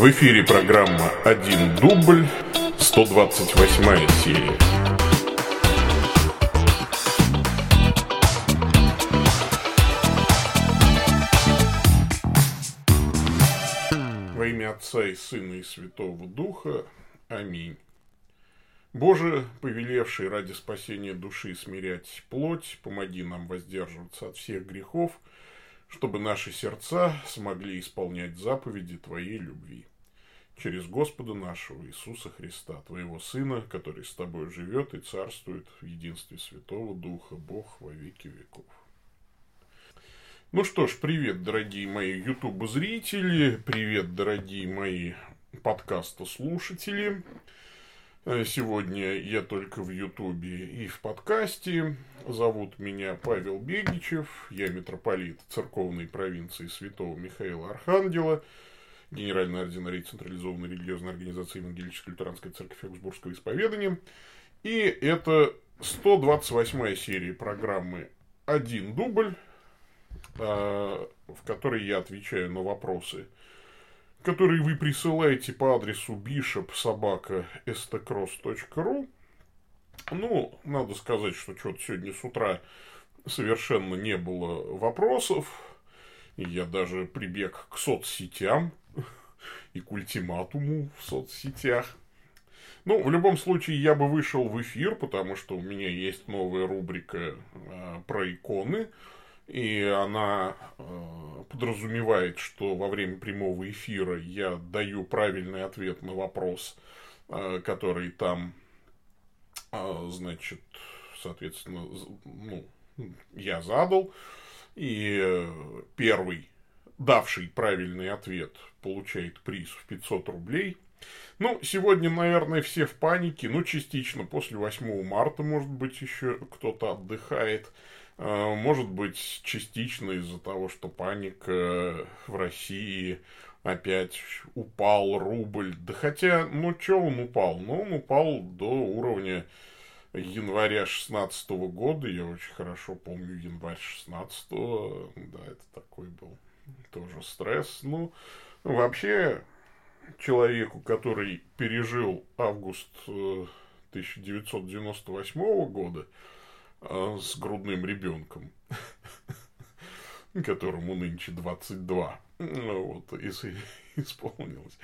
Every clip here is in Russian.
В эфире программа «Один дубль», 128 серия. Во имя Отца и Сына и Святого Духа. Аминь. Боже, повелевший ради спасения души смирять плоть, помоги нам воздерживаться от всех грехов – чтобы наши сердца смогли исполнять заповеди Твоей любви. Через Господа нашего Иисуса Христа, Твоего Сына, который с Тобой живет и царствует в единстве Святого Духа, Бог во веки веков. Ну что ж, привет, дорогие мои ютуб-зрители, привет, дорогие мои подкаста-слушатели. Э, сегодня я только в Ютубе и в подкасте. Зовут меня Павел Бегичев. Я митрополит церковной провинции Святого Михаила Архангела, генеральный ординарий централизованной религиозной организации Евангелической лютеранской церкви Аугсбургского исповедания. И это 128 серия программы «Один дубль», э, в которой я отвечаю на вопросы – которые вы присылаете по адресу bishop.sobaka.stcross.ru. Ну, надо сказать, что что-то сегодня с утра совершенно не было вопросов. Я даже прибег к соцсетям и к ультиматуму в соцсетях. Ну, в любом случае, я бы вышел в эфир, потому что у меня есть новая рубрика э, про иконы – и она э, подразумевает, что во время прямого эфира я даю правильный ответ на вопрос, э, который там, э, значит, соответственно, ну, я задал. И э, первый, давший правильный ответ, получает приз в 500 рублей. Ну, сегодня, наверное, все в панике, ну, частично после 8 марта, может быть, еще кто-то отдыхает. А, может быть, частично из-за того, что паника в России опять упал рубль. Да хотя, ну что он упал? Ну, он упал до уровня января 16 года. Я очень хорошо помню январь 16 -го. Да, это такой был тоже стресс. Ну, вообще, человеку, который пережил август 1998 э, года, а, с грудным ребенком, которому нынче 22. Ну, вот, исполнилось.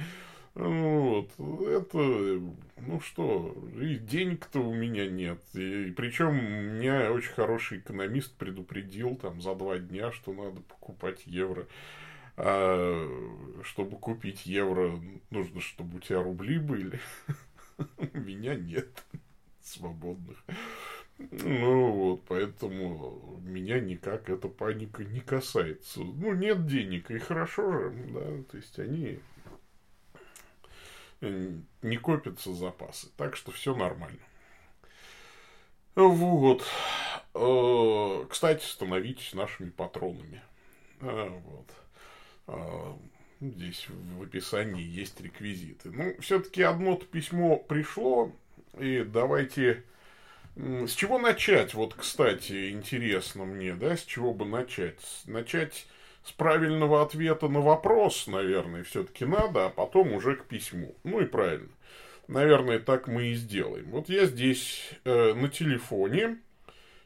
Вот, это, ну что, и денег-то у меня нет. И, причем меня очень хороший экономист предупредил там за два дня, что надо покупать евро. А чтобы купить евро, нужно, чтобы у тебя рубли были. У меня нет свободных. Ну вот, поэтому меня никак эта паника не касается. Ну, нет денег, и хорошо же, да, то есть они не копятся запасы, так что все нормально. Вот. Э, кстати, становитесь нашими патронами. А, вот. Здесь в описании есть реквизиты. Ну, все-таки одно-то письмо пришло, и давайте с чего начать? Вот, кстати, интересно мне, да, с чего бы начать? Начать с правильного ответа на вопрос, наверное, все-таки надо, а потом уже к письму. Ну и правильно. Наверное, так мы и сделаем. Вот я здесь э, на телефоне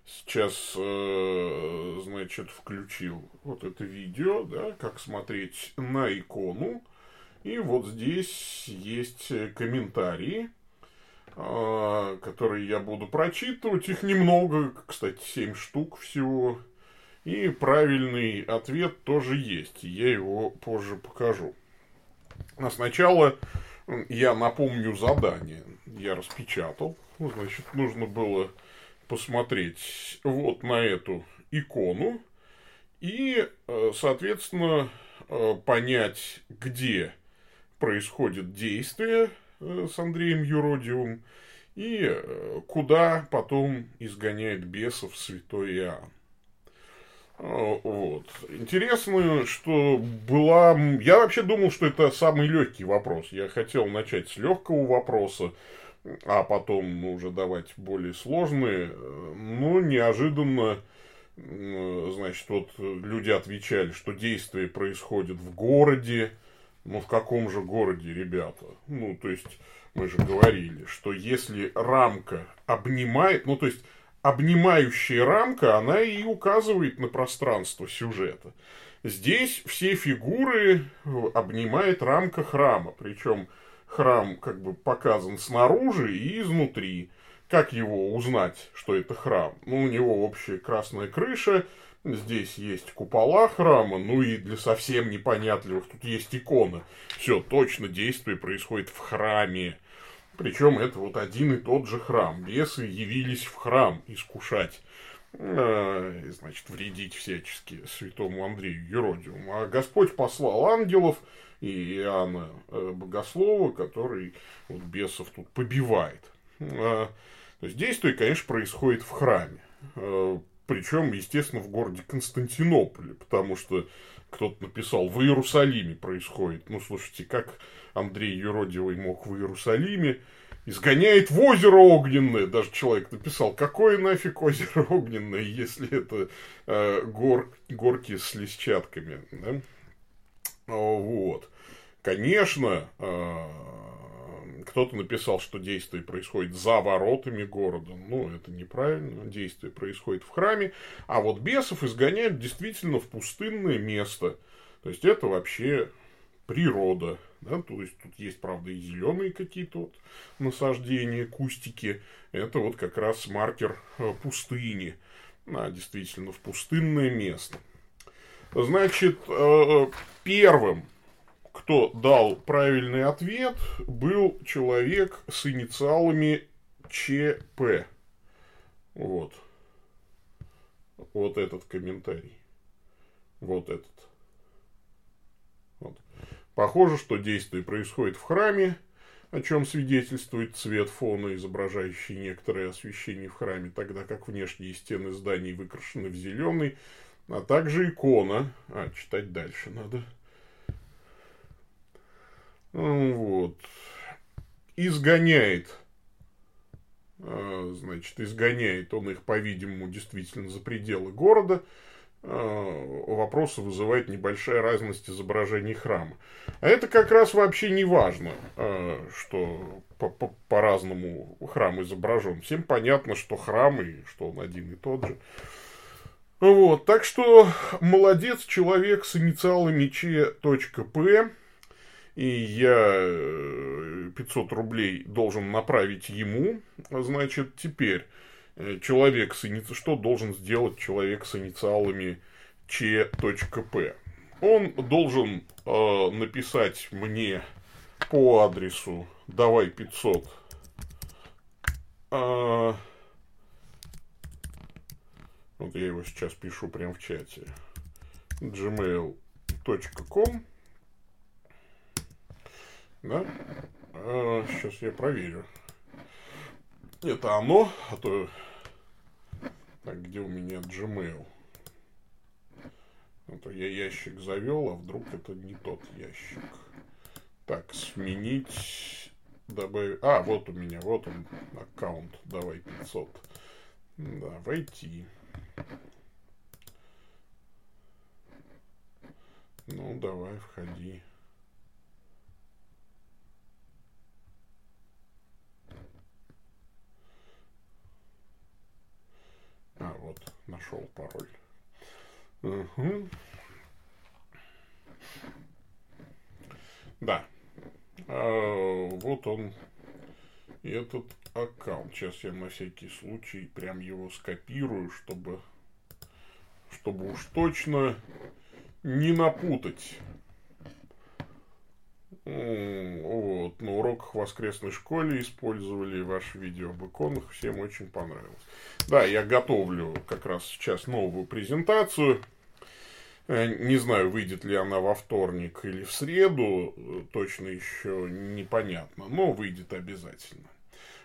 сейчас, э, значит, включил вот это видео, да, как смотреть на икону. И вот здесь есть комментарии а, которые я буду прочитывать. Их немного, кстати, 7 штук всего. И правильный ответ тоже есть. Я его позже покажу. А сначала я напомню задание. Я распечатал. Ну, значит, нужно было посмотреть вот на эту икону и, э, соответственно, э, понять, где происходит действие Э, с Андреем Юродиевым, и куда потом изгоняет бесов святой Иоанн. Э, вот. Интересно, что была... Я вообще думал, что это самый легкий вопрос. Я хотел начать с легкого вопроса, а потом ну, уже давать более сложные. Но неожиданно, значит, вот люди отвечали, что действие происходит в городе, Ну, в каком же городе, ребята? Ну, то есть, мы же говорили, что если рамка обнимает, ну, то есть, обнимающая рамка, она и указывает на пространство сюжета. Здесь все фигуры обнимает рамка храма, причем храм как бы показан снаружи и изнутри. Как его узнать, что это храм? Ну, у него общая красная крыша, здесь есть купола храма, ну и для совсем непонятливых тут есть икона. Все, точно действие происходит в храме. Причем это вот один и тот же храм. Бесы явились в храм искушать э, значит, вредить всячески святому Андрею Еродиуму. А Господь послал ангелов и Иоанна э, Богослова, который вот бесов тут побивает. Э, то есть действие, конечно, происходит в храме. Причем, естественно, в городе Константинополе, потому что кто-то написал, в Иерусалиме происходит. Ну, слушайте, как Андрей Юродивый мог в Иерусалиме, изгоняет в озеро огненное. Даже человек написал, какое нафиг озеро огненное, если это э, гор, горки с лесчатками. Да? Вот. Конечно, э, кто-то написал, что действие происходит за воротами города. Ну, это неправильно. Действие происходит в храме. А вот бесов изгоняют действительно в пустынное место. То есть, это вообще природа. Да? То есть, тут есть, правда, и зеленые какие-то вот насаждения, кустики. Это вот как раз маркер э, пустыни. А, действительно, в пустынное место. Значит, э, первым кто дал правильный ответ, был человек с инициалами ЧП. Вот. Вот этот комментарий. Вот этот. Вот. Похоже, что действие происходит в храме, о чем свидетельствует цвет фона, изображающий некоторое освещение в храме, тогда как внешние стены зданий выкрашены в зеленый, а также икона. А, читать дальше надо. Вот. Изгоняет. А, значит, изгоняет он их, по-видимому, действительно за пределы города. А, вопросы вызывает небольшая разность изображений храма. А это как раз вообще не важно, а, что по-разному храм изображен. Всем понятно, что храм и что он один и тот же. Вот, так что молодец человек с инициалами Ч.П и я 500 э, рублей должен направить ему, значит, теперь э, человек с иници... что должен сделать человек с инициалами Ч.П. Он должен э, написать мне по адресу давай 500 э, вот я его сейчас пишу прямо в чате gmail.com да? А, сейчас я проверю. Это оно, а то... Так, где у меня Gmail? А я ящик завел, а вдруг это не тот ящик. Так, сменить, добавить... А, вот у меня, вот он, аккаунт, давай 500. Да, войти. Ну, давай, входи. А, вот, нашел пароль. Угу. Да. А, вот он, этот аккаунт. Сейчас я на всякий случай прям его скопирую, чтобы, чтобы уж точно не напутать. Вот, на уроках в воскресной школе использовали ваше видео об иконах, всем очень понравилось. Да, я готовлю как раз сейчас новую презентацию. Э, не знаю, выйдет ли она во вторник или в среду, э, точно еще непонятно, но выйдет обязательно.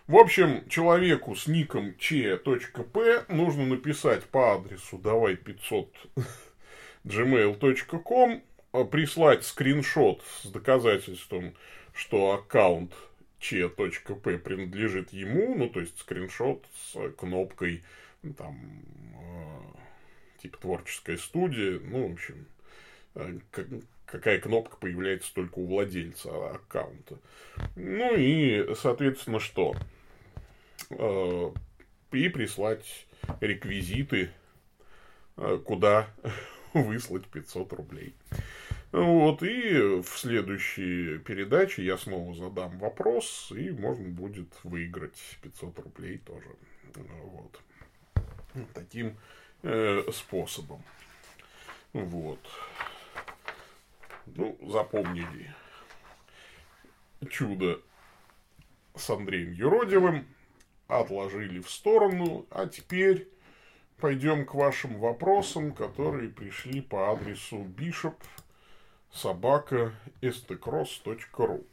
В общем, человеку с ником че.п нужно написать по адресу давай 500 gmail.com прислать скриншот с доказательством, что аккаунт че.п принадлежит ему, ну, то есть скриншот с кнопкой, там, э, типа творческая студия, ну, в общем, какая кнопка появляется только у владельца аккаунта. Ну и, соответственно, что? И прислать реквизиты, куда выслать 500 рублей. Вот, и в следующей передаче я снова задам вопрос, и можно будет выиграть 500 рублей тоже. Вот. Таким э, способом. Вот. Ну, запомнили чудо с Андреем Юродивым, отложили в сторону, а теперь пойдем к вашим вопросам, которые пришли по адресу bishop собака stcross.ru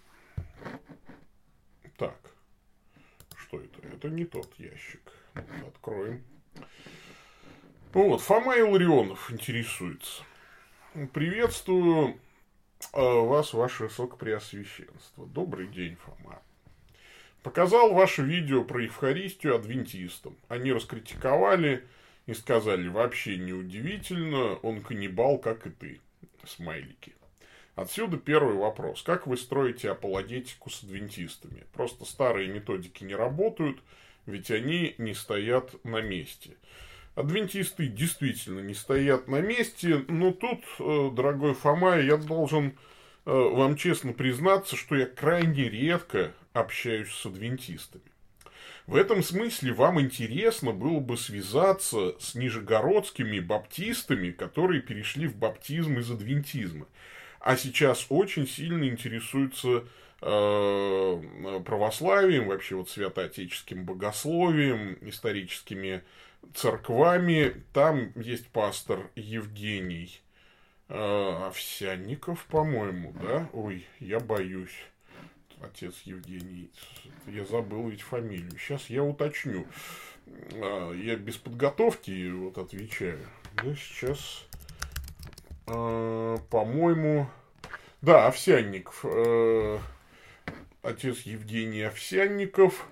Так, что это? Это не тот ящик. Откроем. Вот, Фома Илларионов интересуется. Приветствую э, вас, ваше высокопреосвященство. Добрый день, Фома. Показал ваше видео про Евхаристию адвентистам. Они раскритиковали и сказали, вообще неудивительно, он каннибал, как и ты. Смайлики. Отсюда первый вопрос. Как вы строите апологетику с адвентистами? Просто старые методики не работают, ведь они не стоят на месте. Адвентисты действительно не стоят на месте, но тут, э, дорогой Фома, я должен э, вам честно признаться, что я крайне редко общаюсь с адвентистами. В этом смысле вам интересно было бы связаться с нижегородскими баптистами, которые перешли в баптизм из адвентизма а сейчас очень сильно интересуются э, православием, вообще вот святоотеческим богословием, историческими церквами. Там есть пастор Евгений э, Овсянников, по-моему, да? Ой, я боюсь. Отец Евгений. Я забыл ведь фамилию. Сейчас я уточню. Э, я без подготовки вот отвечаю. Да, сейчас Э, по-моему, да, Овсянников. Э, отец Евгений Овсянников.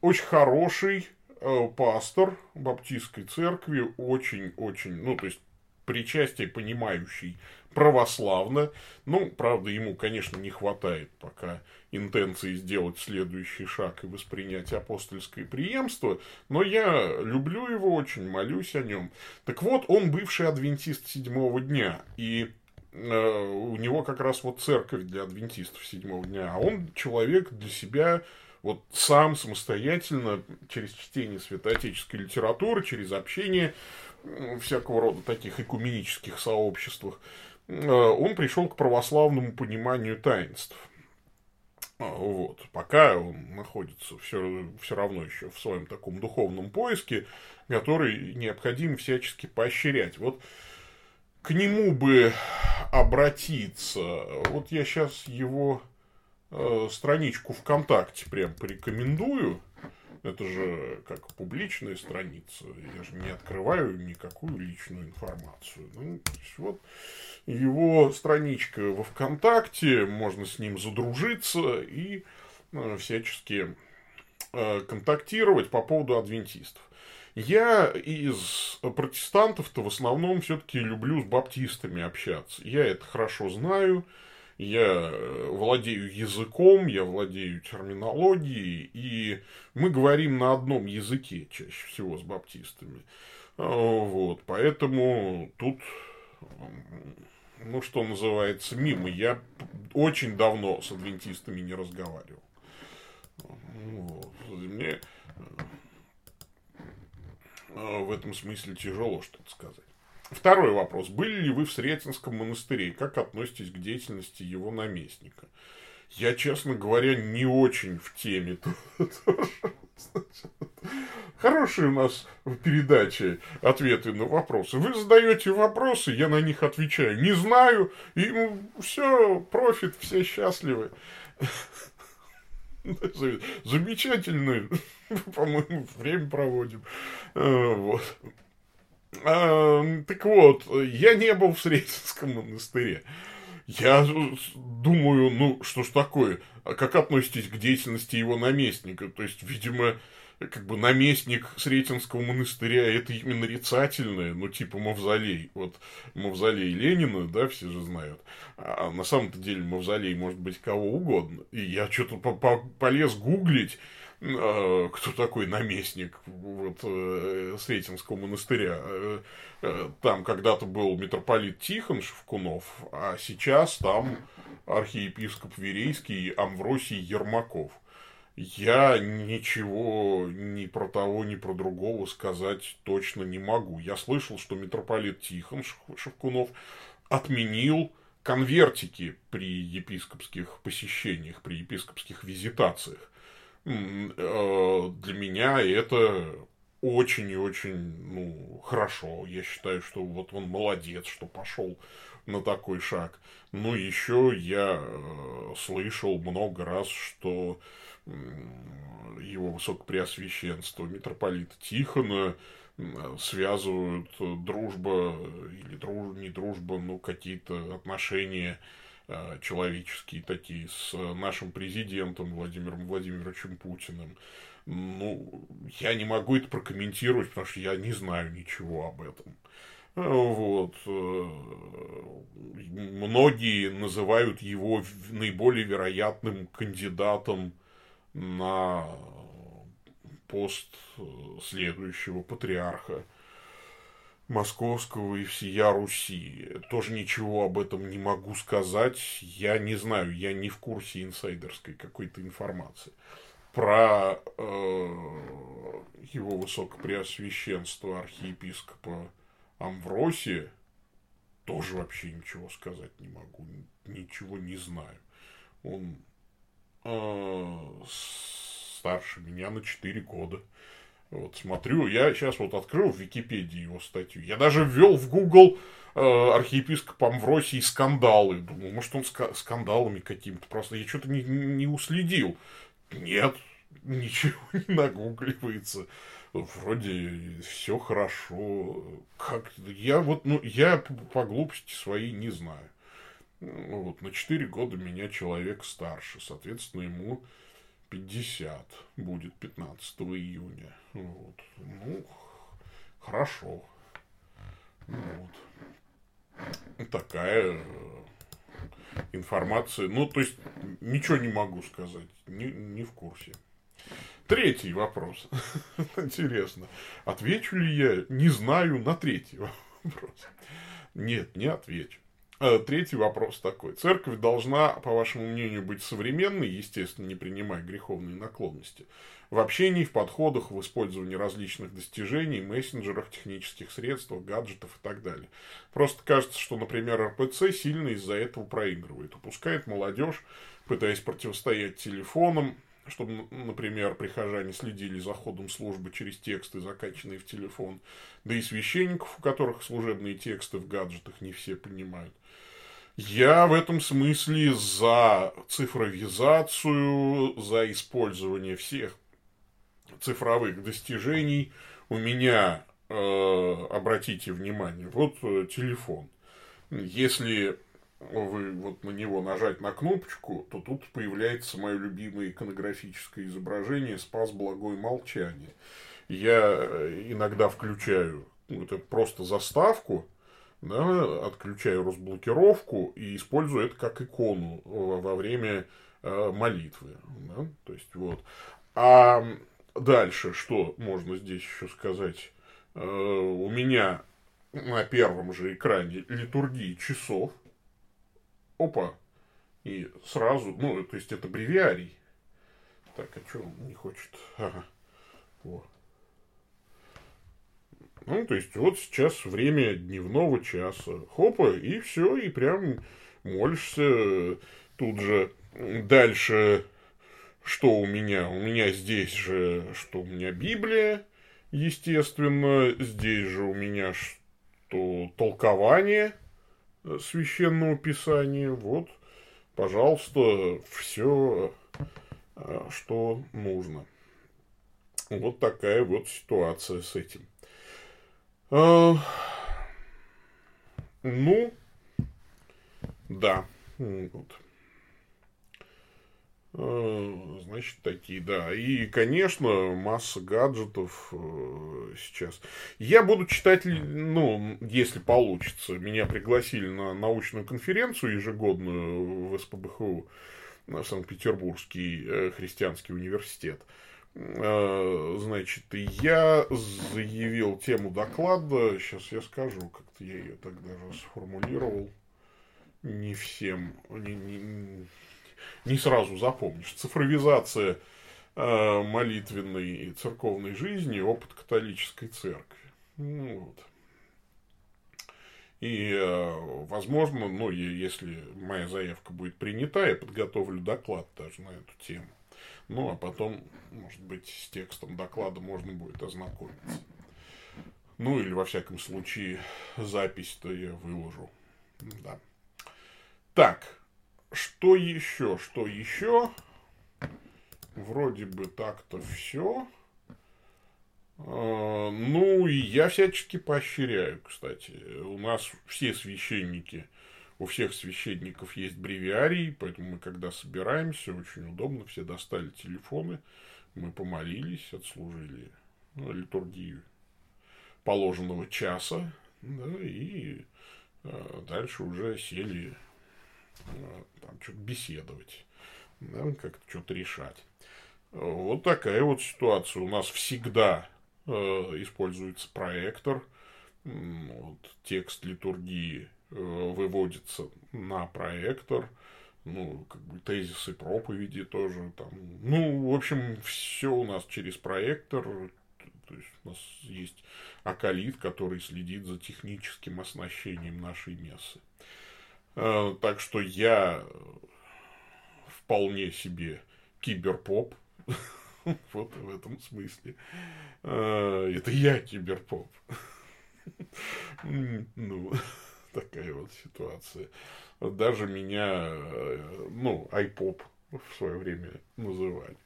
Очень хороший э, пастор баптистской церкви. Очень-очень, ну, то есть, причастие понимающий православно. Ну, правда, ему, конечно, не хватает пока интенции сделать следующий шаг и воспринять апостольское преемство, но я люблю его очень, молюсь о нем. Так вот, он бывший адвентист седьмого дня, и э, у него как раз вот церковь для адвентистов седьмого дня, а он человек для себя вот сам самостоятельно через чтение святоотеческой литературы, через общение всякого рода таких экуменических сообществах, э, он пришел к православному пониманию таинств. А, вот. Пока он находится все, все равно еще в своем таком духовном поиске, который необходимо всячески поощрять. Вот к нему бы обратиться. Вот я сейчас его э, страничку ВКонтакте прям порекомендую. Это же как публичная страница. Я же не открываю никакую личную информацию. Ну, вот его страничка во ВКонтакте, можно с ним задружиться и э, всячески э, контактировать по поводу адвентистов. Я из протестантов-то в основном все-таки люблю с баптистами общаться. Я это хорошо знаю, я владею языком, я владею терминологией, и мы говорим на одном языке чаще всего с баптистами. Э, вот, поэтому тут ну, что называется, мимо. Я очень давно с адвентистами не разговаривал. Вот. Мне э, в этом смысле тяжело что-то сказать. Второй вопрос. Были ли вы в Сретенском монастыре? Как относитесь к деятельности его наместника? Я, честно говоря, не очень в теме. Хорошие у нас в передаче ответы на вопросы. Вы задаете вопросы, я на них отвечаю. Не знаю, и ну, все, профит, все счастливы. Замечательно, по-моему, время проводим. А, вот. А, так вот, я не был в Сретенском монастыре. Я думаю, ну, что ж такое, а как относитесь к деятельности его наместника? То есть, видимо, как бы наместник Сретенского монастыря это именно нарицательное, ну, типа мавзолей. Вот мавзолей Ленина, да, все же знают. А на самом-то деле мавзолей может быть кого угодно. И я что-то полез гуглить, кто такой наместник вот, э, Сретенского монастыря. Э, э, там когда-то был митрополит Тихон Шевкунов, а сейчас там архиепископ Верейский Амвросий Ермаков – я ничего ни про того, ни про другого сказать точно не могу. Я слышал, что митрополит Тихон Шевкунов отменил конвертики при епископских посещениях, при епископских визитациях. Э, для меня это очень и очень ну, хорошо. Я считаю, что вот он молодец, что пошел на такой шаг. Но еще я э, слышал много раз, что его высокопреосвященство митрополита Тихона связывают дружба или друж, не дружба, ну какие-то отношения э, человеческие такие с нашим президентом Владимиром Владимировичем Путиным. Ну, я не могу это прокомментировать, потому что я не знаю ничего об этом. Вот. Э, многие называют его наиболее вероятным кандидатом на пост следующего патриарха Московского и всея Руси. Тоже ничего об этом не могу сказать. Я не знаю, я не в курсе инсайдерской какой-то информации. Про э, его высокопреосвященство архиепископа Амвросия тоже вообще ничего сказать не могу. Ничего не знаю. Он Э, старше меня на 4 года. Вот смотрю, я сейчас вот открыл в Википедии его статью. Я даже ввел в Google э, архиепископ Амвросий скандалы. Думал, может, он ска- скандалами какими-то. Просто я что-то не, не уследил. Нет, ничего не нагугливается. Вроде все хорошо. Как я вот, ну, я по глупости своей не знаю. Ну, вот, на 4 года меня человек старше, соответственно, ему 50 будет 15 июня. Вот. Ну, хорошо. Вот. Такая э, информация. Ну, то есть, ничего не могу сказать. Не, не в курсе. Третий вопрос. Интересно. Отвечу ли я? Не знаю на третий вопрос. Нет, не отвечу. Э, третий вопрос такой. Церковь должна, по вашему мнению, быть современной, естественно, не принимая греховные наклонности, в общении, в подходах, в использовании различных достижений, мессенджерах, технических средствах, гаджетов и так далее. Просто кажется, что, например, РПЦ сильно из-за этого проигрывает, упускает молодежь, пытаясь противостоять телефонам, чтобы, например, прихожане следили за ходом службы через тексты, закачанные в телефон, да и священников, у которых служебные тексты в гаджетах не все понимают. Я в этом смысле за цифровизацию, за использование всех цифровых достижений. У меня, э, обратите внимание, вот э, телефон. Если вы вот на него нажать на кнопочку, то тут появляется мое любимое иконографическое изображение «Спас благое молчание». Я э, иногда включаю ну, это просто заставку, да, отключаю разблокировку и использую это как икону во время э, молитвы. Да? То есть вот. А дальше что можно здесь еще сказать? Э, у меня на первом же экране литургии часов – опа, и сразу, ну, то есть это бревиарий. Так, а что он не хочет? Ага. Вот. Ну, то есть, вот сейчас время дневного часа. Хопа, и все, и прям молишься тут же. Дальше, что у меня? У меня здесь же, что у меня Библия, естественно. Здесь же у меня что толкование – священного писания. Вот, пожалуйста, все, а, что нужно. Вот такая вот ситуация с этим. А, ну, да, вот. Э, значит, такие, да. И, конечно, масса гаджетов э, сейчас. Я буду читать, ну, если получится. Меня пригласили на научную конференцию ежегодную в СПБХУ, на Санкт-Петербургский э, христианский университет. Значит, я заявил тему доклада, сейчас я скажу, как-то я ее так даже сформулировал. Не всем, не, не, не сразу запомнишь. Цифровизация э, молитвенной и церковной жизни, опыт католической церкви. Ну, вот. И, э, возможно, ну, если моя заявка будет принята, я подготовлю доклад даже на эту тему. Ну, а потом, может быть, с текстом доклада можно будет ознакомиться. Ну, или, во всяком случае, запись-то я выложу. Да. Так, что еще? Что еще? Вроде бы так-то все. А, ну, и я всячески поощряю, кстати. У нас все священники, у всех священников есть бревиарий, поэтому мы, когда собираемся, очень удобно, все достали телефоны, мы помолились, отслужили ну, литургию положенного часа, да, и а, дальше уже сели Э, там что-то беседовать, да, как-то что-то решать. Вот такая вот ситуация. У нас всегда э, используется проектор, вот, текст литургии э, выводится на проектор, ну, как бы тезисы проповеди тоже там. Ну, в общем, все у нас через проектор. То есть у нас есть акалит, который следит за техническим оснащением нашей мессы. Э, так что я вполне себе киберпоп. Вот в этом смысле. Э, это я киберпоп. Ну, такая вот ситуация. Даже меня, э, ну, айпоп в свое время называли.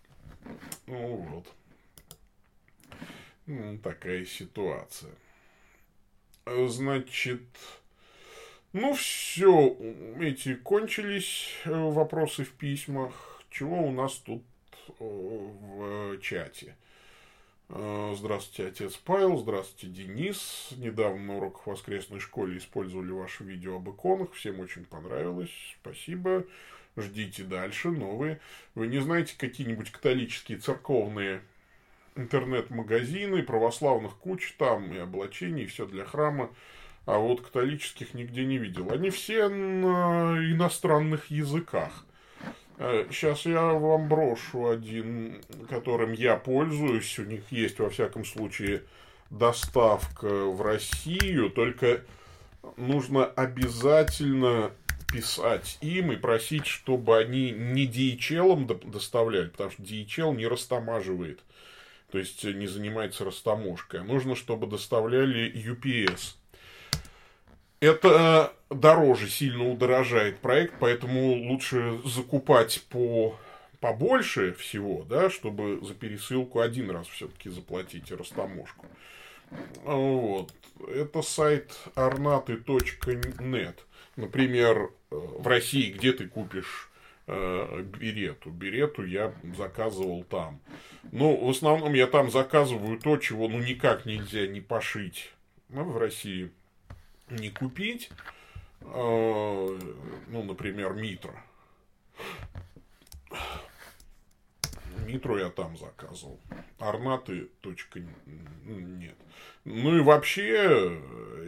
Ну вот. Такая ситуация. Значит, ну, все, эти кончились э, вопросы в письмах. Чего у нас тут э, в чате? Э, здравствуйте, отец Павел. Здравствуйте, Денис. Недавно на уроках воскресной школе использовали ваше видео об иконах. Всем очень понравилось. Спасибо. Ждите дальше новые. Вы не знаете какие-нибудь католические церковные интернет-магазины, православных куч там и облачений, и все для храма а вот католических нигде не видел. Они все на иностранных языках. Сейчас э, я вам брошу один, которым я пользуюсь. У них есть, во всяком случае, доставка в Россию. Только нужно обязательно писать им и просить, чтобы они не DHL доставляли, потому что DHL не растамаживает. То есть не занимается растаможкой. Нужно, чтобы доставляли UPS. Это дороже сильно удорожает проект, поэтому лучше закупать по побольше всего, да, чтобы за пересылку один раз все-таки заплатить растаможку. Вот. Это сайт arnаты.net. Например, в России, где ты купишь э, берету. Берету я заказывал там. Ну, в основном я там заказываю то, чего ну никак нельзя не пошить ну, в России не купить, э, ну, например, Митро. Митру я там заказывал. Орнаты точка нет. Ну и вообще,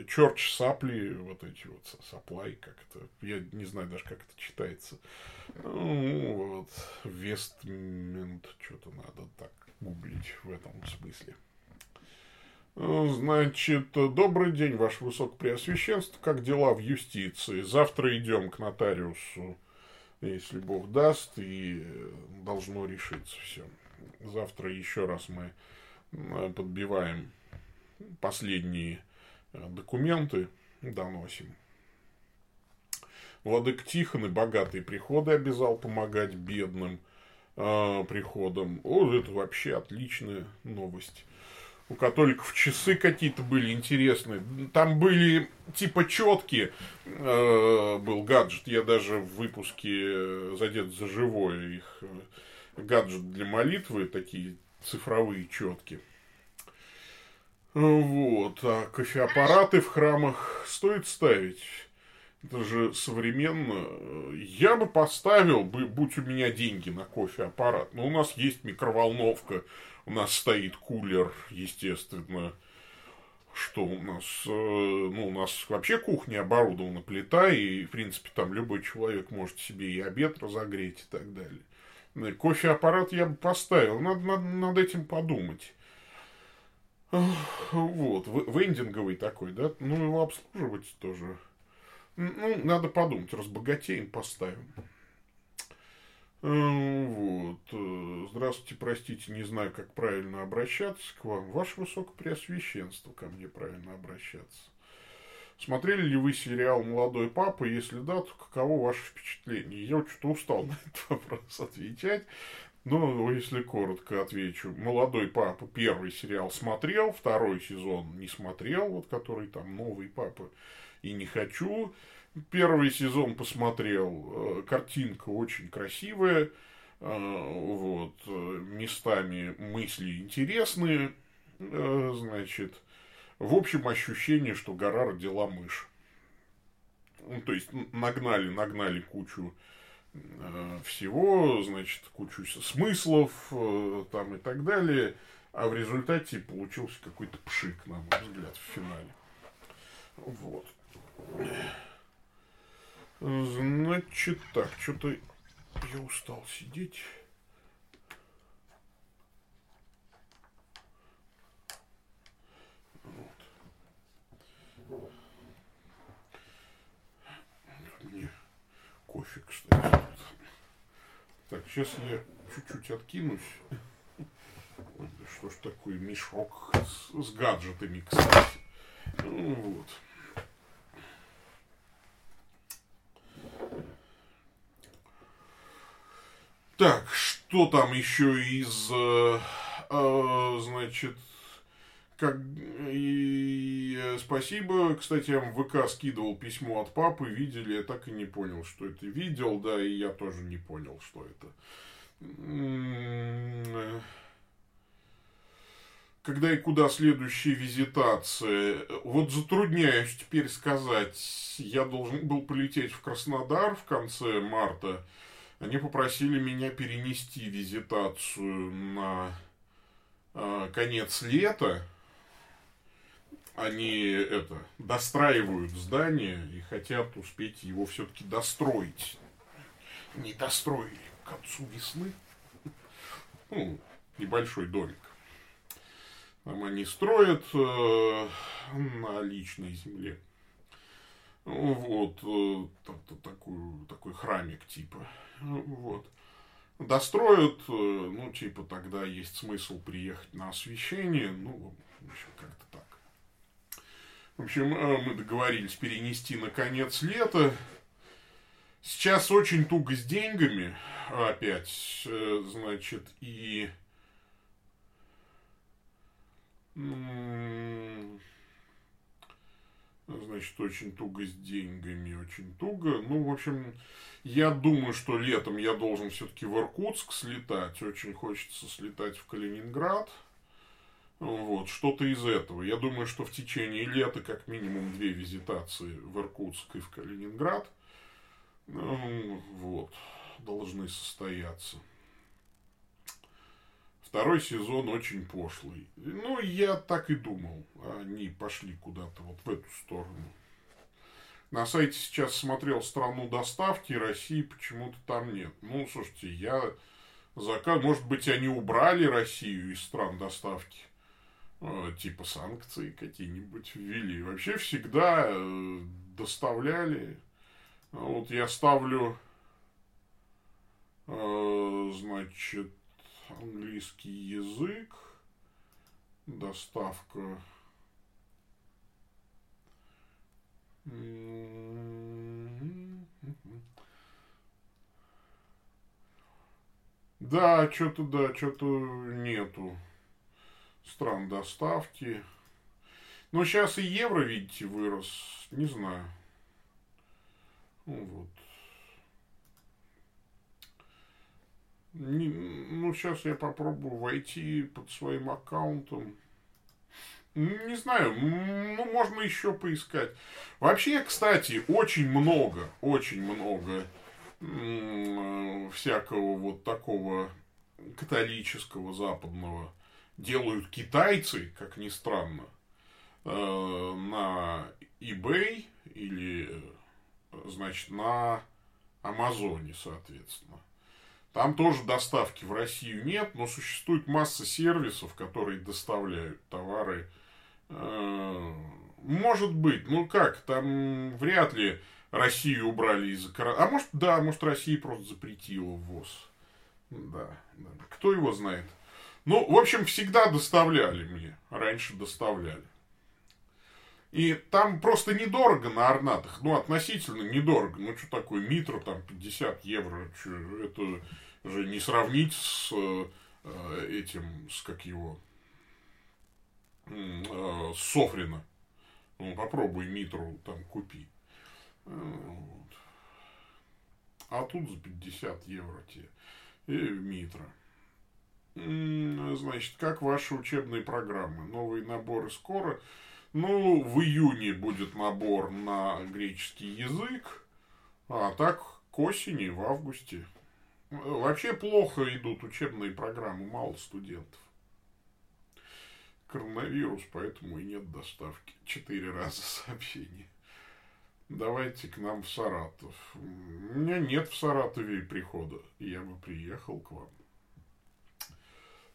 черч сапли, вот эти вот саплай, как это, я не знаю даже, как это читается. Ну, вот, вестмент, что-то надо так гуглить в этом смысле. Значит, добрый день, Ваше Высокопреосвященство. Как дела в юстиции? Завтра идем к нотариусу, если Бог даст, и должно решиться все. Завтра еще раз мы э, подбиваем последние э, документы, доносим. Владык Тихон и богатые приходы обязал помогать бедным э, приходам. О, это вообще отличная новость. У католиков часы какие-то были интересные. Там были типа четкие. Э, был гаджет. Я даже в выпуске задет за живое их э, гаджет для молитвы, такие цифровые четки. Вот. А кофеаппараты в храмах стоит ставить. Это же современно. Я бы поставил, будь у меня деньги на кофеаппарат. Но у нас есть микроволновка, у нас стоит кулер, естественно. Что у нас? Э, ну, у нас вообще кухня оборудована плита, и, в принципе, там любой человек может себе и обед разогреть и так далее. Кофеаппарат я бы поставил. Надо, надо над этим подумать. Вот, вендинговый такой, да? Ну, его обслуживать тоже. Ну, надо подумать, разбогатеем, поставим. Э, вот. Э, здравствуйте, простите, не знаю, как правильно обращаться к вам. Ваше Высокопреосвященство, ко мне правильно обращаться. Смотрели ли вы сериал «Молодой папа»? Если да, то каково ваше впечатление? Я что-то устал на этот вопрос отвечать. Но если коротко отвечу. «Молодой папа» первый сериал смотрел, второй сезон не смотрел, вот который там «Новый папа» и не хочу. Первый сезон посмотрел, э, картинка очень красивая, э, вот, местами мысли интересные, э, значит, в общем ощущение, что гора родила мышь. Ну, то есть нагнали, нагнали кучу всего, значит, кучу смыслов там и так далее, а в результате получился какой-то пшик, на мой взгляд, в финале. Вот. Значит так, что-то я устал сидеть. Вот. Мне кофе, кстати. Так, сейчас я чуть-чуть откинусь. Что ж такое мешок с, с гаджетами, кстати. Ну, вот. Так, что там еще из, э, э, значит, как и э, спасибо, кстати, я в ВК скидывал письмо от папы, видели, я так и не понял, что это видел, да, и я тоже не понял, что это. Когда и куда следующие визитации? Вот затрудняюсь теперь сказать. Я должен был полететь в Краснодар в конце марта. Они попросили меня перенести визитацию на э, конец лета. Они это достраивают здание и хотят успеть его все-таки достроить. Не достроили к концу весны. Ну, небольшой домик. Там они строят э, на личной земле. Вот, э, такую, такой храмик типа. Вот. Достроят, э, ну, типа, тогда есть смысл приехать на освещение. Ну, в общем, как-то так. В общем, э, мы договорились перенести на конец лета. Сейчас очень туго с деньгами опять, значит, и значит, очень туго с деньгами, очень туго. Ну, в общем, я думаю, что летом я должен все-таки в Иркутск слетать. Очень хочется слетать в Калининград. Вот, что-то из этого. Я думаю, что в течение лета как минимум две визитации в Иркутск и в Калининград ну, вот, должны состояться. Второй сезон очень пошлый. Ну, я так и думал. Они пошли куда-то вот в эту сторону. На сайте сейчас смотрел страну доставки, России почему-то там нет. Ну, слушайте, я заказ... Может быть, они убрали Россию из стран доставки? Э, типа санкции какие-нибудь ввели. Вообще всегда э, доставляли. Вот я ставлю, э, значит, английский язык, доставка. Да, что-то, да, что-то нету. стран доставки. Но сейчас и евро, видите, вырос. Не знаю. Ну, вот. Не, ну, сейчас я попробую войти под своим аккаунтом. Не знаю, ну, можно еще поискать. Вообще, кстати, очень много, очень много всякого вот такого католического западного делают китайцы, как ни странно, э, на eBay или, значит, на Амазоне, соответственно. Там тоже доставки в Россию нет, но существует масса сервисов, которые доставляют товары. Э, может быть, ну как, там вряд ли Россию убрали из-за. А может, да, может, Россия просто запретила ввоз. Да, да. Кто его знает? Ну, в общем, всегда доставляли мне. Раньше доставляли. И там просто недорого на орнатах. Ну, относительно недорого. Ну, что такое митро, там, 50 евро. Что, это же не сравнить с э, этим, с как его, э, с Софрина. Ну, попробуй митру там купи. Э, вот. А тут за 50 евро тебе. И митра. Значит, как ваши учебные программы? Новые наборы скоро. Ну, в июне будет набор на греческий язык, а так к осени, в августе. Вообще плохо идут учебные программы, мало студентов. Коронавирус, поэтому и нет доставки. Четыре раза сообщение. Давайте к нам в Саратов. У меня нет в Саратове прихода. Я бы приехал к вам.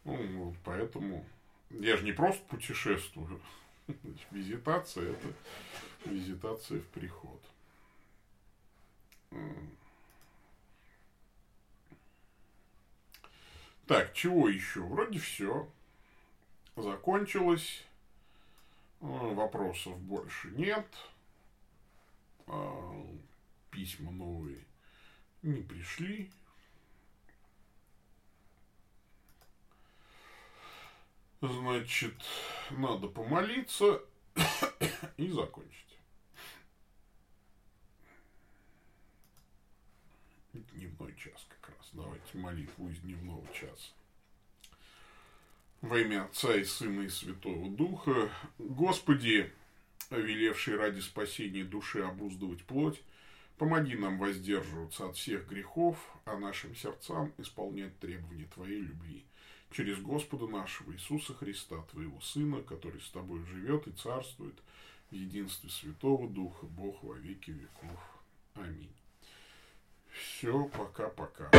Ну, вот поэтому я же не просто путешествую. Визитация – это визитация в приход. Так, чего еще? Вроде все. Закончилось. Вопросов больше нет. А, письма новые не пришли. Значит, надо помолиться и закончить. Дневной час. Давайте молитву из дневного часа. Во имя Отца и Сына и Святого Духа. Господи, велевший ради спасения души обуздывать плоть, помоги нам воздерживаться от всех грехов, а нашим сердцам исполнять требования Твоей любви через Господа нашего Иисуса Христа, Твоего Сына, который с Тобой живет и царствует в единстве Святого Духа, Бог во веки веков. Аминь. Все, пока-пока.